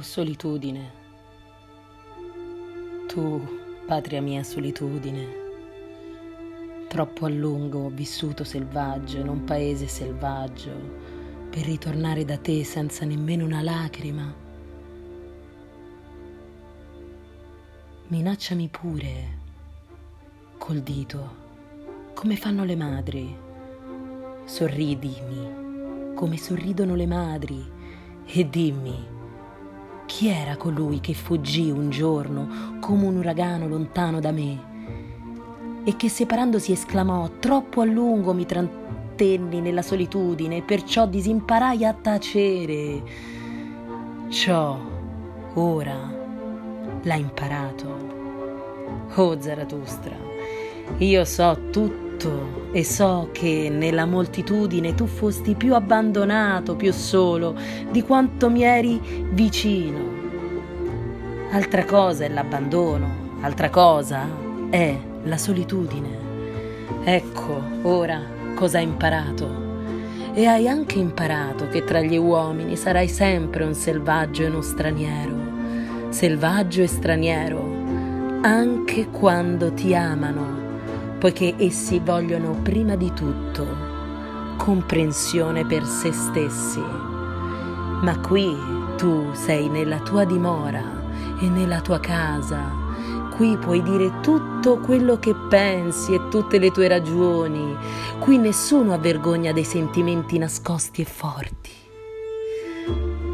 Solitudine, tu, patria mia solitudine, troppo a lungo ho vissuto selvaggio in un paese selvaggio per ritornare da te senza nemmeno una lacrima. Minacciami pure col dito, come fanno le madri. Sorridimi, come sorridono le madri, e dimmi chi era colui che fuggì un giorno come un uragano lontano da me e che separandosi esclamò troppo a lungo mi trattenni nella solitudine, perciò disimparai a tacere. Ciò ora l'ha imparato. Oh Zaratustra, io so tutto e so che nella moltitudine tu fosti più abbandonato, più solo di quanto mi eri vicino. Altra cosa è l'abbandono, altra cosa è la solitudine. Ecco ora cosa hai imparato. E hai anche imparato che tra gli uomini sarai sempre un selvaggio e uno straniero. Selvaggio e straniero, anche quando ti amano poiché essi vogliono prima di tutto comprensione per se stessi. Ma qui tu sei nella tua dimora e nella tua casa. Qui puoi dire tutto quello che pensi e tutte le tue ragioni. Qui nessuno ha vergogna dei sentimenti nascosti e forti.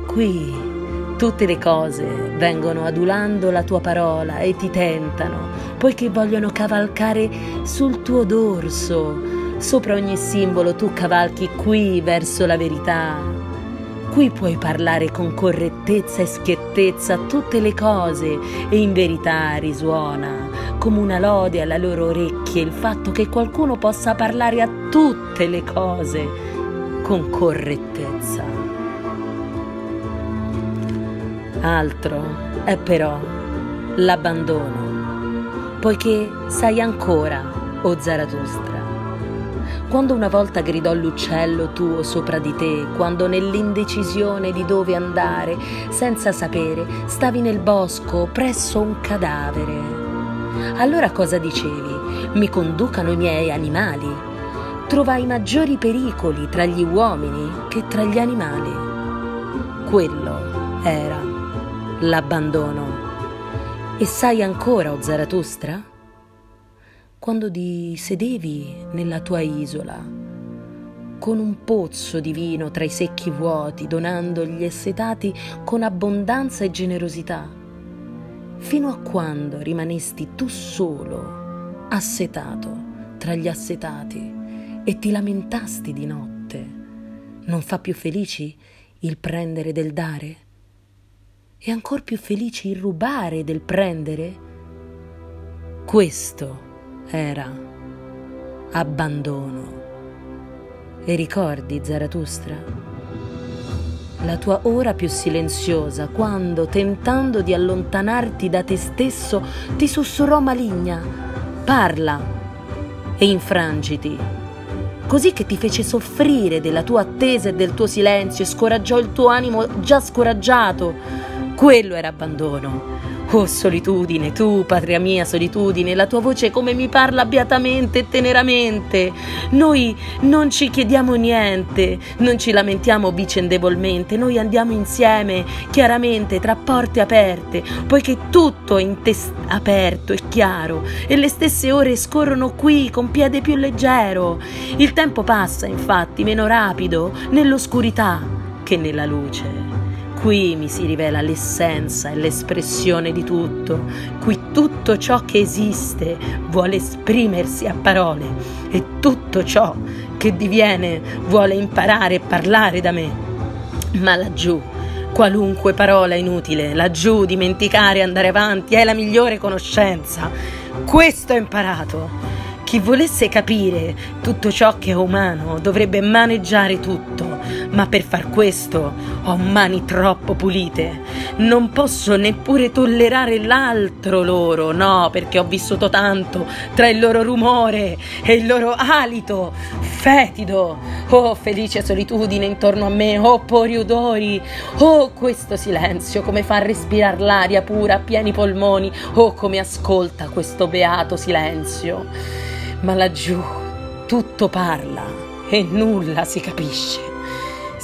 Qui Tutte le cose vengono adulando la tua parola e ti tentano, poiché vogliono cavalcare sul tuo dorso. Sopra ogni simbolo tu cavalchi qui verso la verità. Qui puoi parlare con correttezza e schiettezza tutte le cose e in verità risuona come una lode alle loro orecchie il fatto che qualcuno possa parlare a tutte le cose con correttezza. Altro è però l'abbandono, poiché sai ancora, o oh Zaratustra, quando una volta gridò l'uccello tuo sopra di te, quando nell'indecisione di dove andare, senza sapere, stavi nel bosco presso un cadavere. Allora cosa dicevi? Mi conducano i miei animali. Trovai maggiori pericoli tra gli uomini che tra gli animali. Quello era l'abbandono. E sai ancora, o Zaratustra? Quando ti sedevi nella tua isola, con un pozzo di vino tra i secchi vuoti, donando gli assetati con abbondanza e generosità, fino a quando rimanesti tu solo, assetato tra gli assetati, e ti lamentasti di notte. Non fa più felici il prendere del dare? E ancor più felici il rubare del prendere? Questo era abbandono. E ricordi, Zaratustra? La tua ora più silenziosa, quando, tentando di allontanarti da te stesso, ti sussurrò maligna, parla e infrangiti, così che ti fece soffrire della tua attesa e del tuo silenzio e scoraggiò il tuo animo già scoraggiato quello era abbandono. Oh solitudine, tu, patria mia, solitudine, la tua voce come mi parla beatamente e teneramente. Noi non ci chiediamo niente, non ci lamentiamo vicendevolmente, noi andiamo insieme, chiaramente, tra porte aperte, poiché tutto è in te aperto e chiaro e le stesse ore scorrono qui con piede più leggero. Il tempo passa, infatti, meno rapido nell'oscurità che nella luce. Qui mi si rivela l'essenza e l'espressione di tutto, qui tutto ciò che esiste vuole esprimersi a parole e tutto ciò che diviene vuole imparare e parlare da me. Ma laggiù, qualunque parola inutile, laggiù dimenticare e andare avanti è la migliore conoscenza. Questo ho imparato. Chi volesse capire tutto ciò che è umano dovrebbe maneggiare tutto, ma per far questo ho mani troppo pulite. Non posso neppure tollerare l'altro loro, no, perché ho vissuto tanto tra il loro rumore e il loro alito fetido. Oh, felice solitudine intorno a me, oh, pori odori, oh, questo silenzio, come fa a respirare l'aria pura a pieni polmoni, oh, come ascolta questo beato silenzio. Ma laggiù tutto parla e nulla si capisce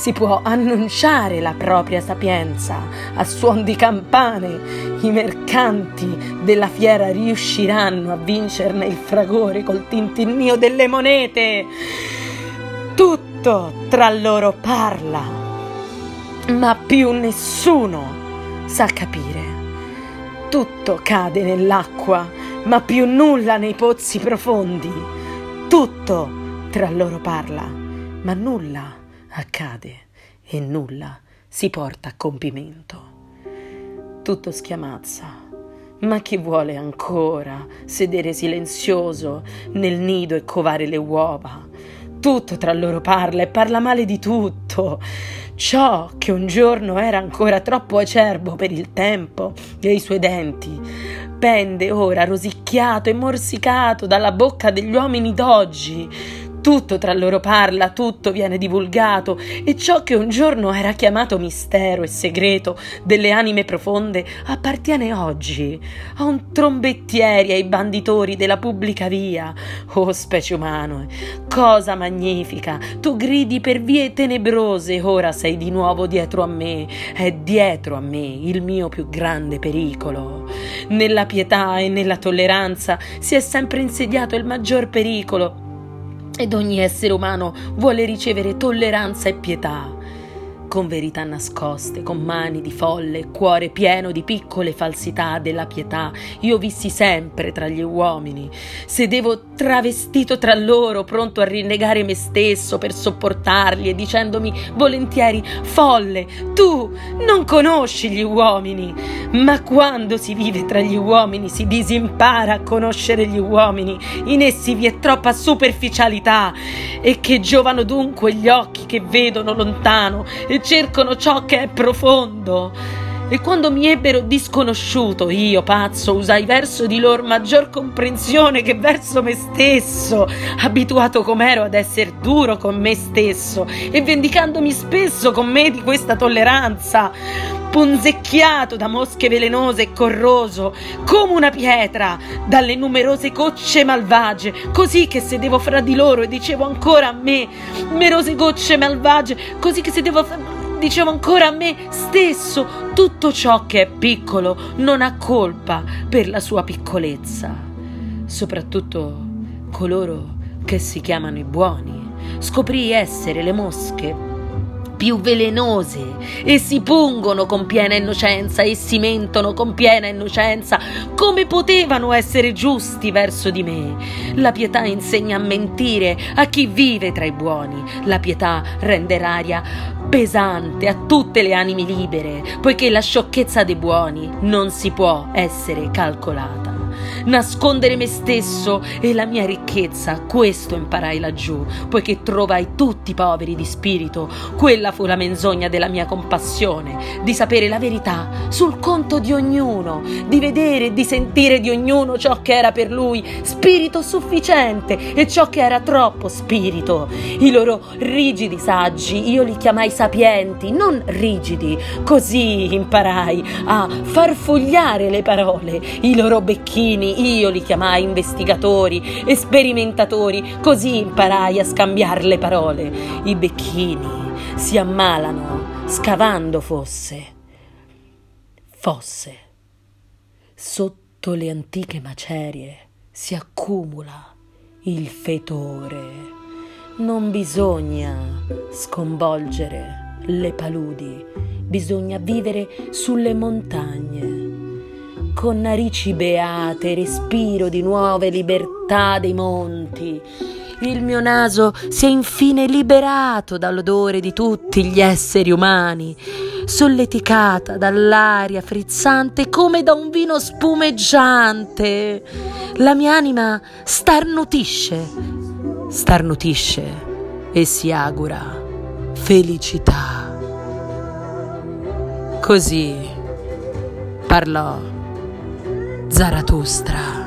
si può annunciare la propria sapienza a suon di campane. I mercanti della fiera riusciranno a vincerne il fragore col tintinnio delle monete. Tutto tra loro parla, ma più nessuno sa capire. Tutto cade nell'acqua, ma più nulla nei pozzi profondi. Tutto tra loro parla, ma nulla accade e nulla si porta a compimento. Tutto schiamazza, ma chi vuole ancora sedere silenzioso nel nido e covare le uova? Tutto tra loro parla e parla male di tutto. Ciò che un giorno era ancora troppo acerbo per il tempo e i suoi denti, pende ora rosicchiato e morsicato dalla bocca degli uomini d'oggi tutto tra loro parla, tutto viene divulgato e ciò che un giorno era chiamato mistero e segreto delle anime profonde appartiene oggi a un trombettieri ai banditori della pubblica via. Oh specie umano, cosa magnifica! Tu gridi per vie tenebrose, ora sei di nuovo dietro a me, è dietro a me il mio più grande pericolo. Nella pietà e nella tolleranza si è sempre insediato il maggior pericolo ed ogni essere umano vuole ricevere tolleranza e pietà con verità nascoste, con mani di folle, cuore pieno di piccole falsità della pietà. Io vissi sempre tra gli uomini, sedevo travestito tra loro, pronto a rinnegare me stesso per sopportarli e dicendomi volentieri folle, tu non conosci gli uomini. Ma quando si vive tra gli uomini si disimpara a conoscere gli uomini, in essi vi è troppa superficialità e che giovano dunque gli occhi che vedono lontano e cercano ciò che è profondo. E quando mi ebbero disconosciuto, io, pazzo, usai verso di loro maggior comprensione che verso me stesso, abituato com'ero ad essere duro con me stesso e vendicandomi spesso con me di questa tolleranza, punzecchiato da mosche velenose e corroso, come una pietra, dalle numerose gocce malvagie, così che sedevo fra di loro e dicevo ancora a me, numerose gocce malvagie, così che sedevo fra dicevo ancora a me stesso, tutto ciò che è piccolo non ha colpa per la sua piccolezza. Soprattutto coloro che si chiamano i buoni. Scoprì essere le mosche più velenose e si pungono con piena innocenza e si mentono con piena innocenza. Come potevano essere giusti verso di me? La pietà insegna a mentire a chi vive tra i buoni. La pietà rende l'aria pesante a tutte le anime libere, poiché la sciocchezza dei buoni non si può essere calcolata nascondere me stesso e la mia ricchezza, questo imparai laggiù, poiché trovai tutti poveri di spirito. Quella fu la menzogna della mia compassione, di sapere la verità sul conto di ognuno, di vedere e di sentire di ognuno ciò che era per lui spirito sufficiente e ciò che era troppo spirito. I loro rigidi saggi io li chiamai sapienti, non rigidi. Così imparai a farfugliare le parole, i loro becchini io li chiamai investigatori sperimentatori, così imparai a scambiare le parole. I becchini si ammalano scavando fosse. Fosse. Sotto le antiche macerie si accumula il fetore. Non bisogna sconvolgere le paludi, bisogna vivere sulle montagne con narici beate respiro di nuove libertà dei monti. Il mio naso si è infine liberato dall'odore di tutti gli esseri umani, solleticata dall'aria frizzante come da un vino spumeggiante. La mia anima starnutisce, starnutisce e si augura felicità. Così parlò Zarathustra.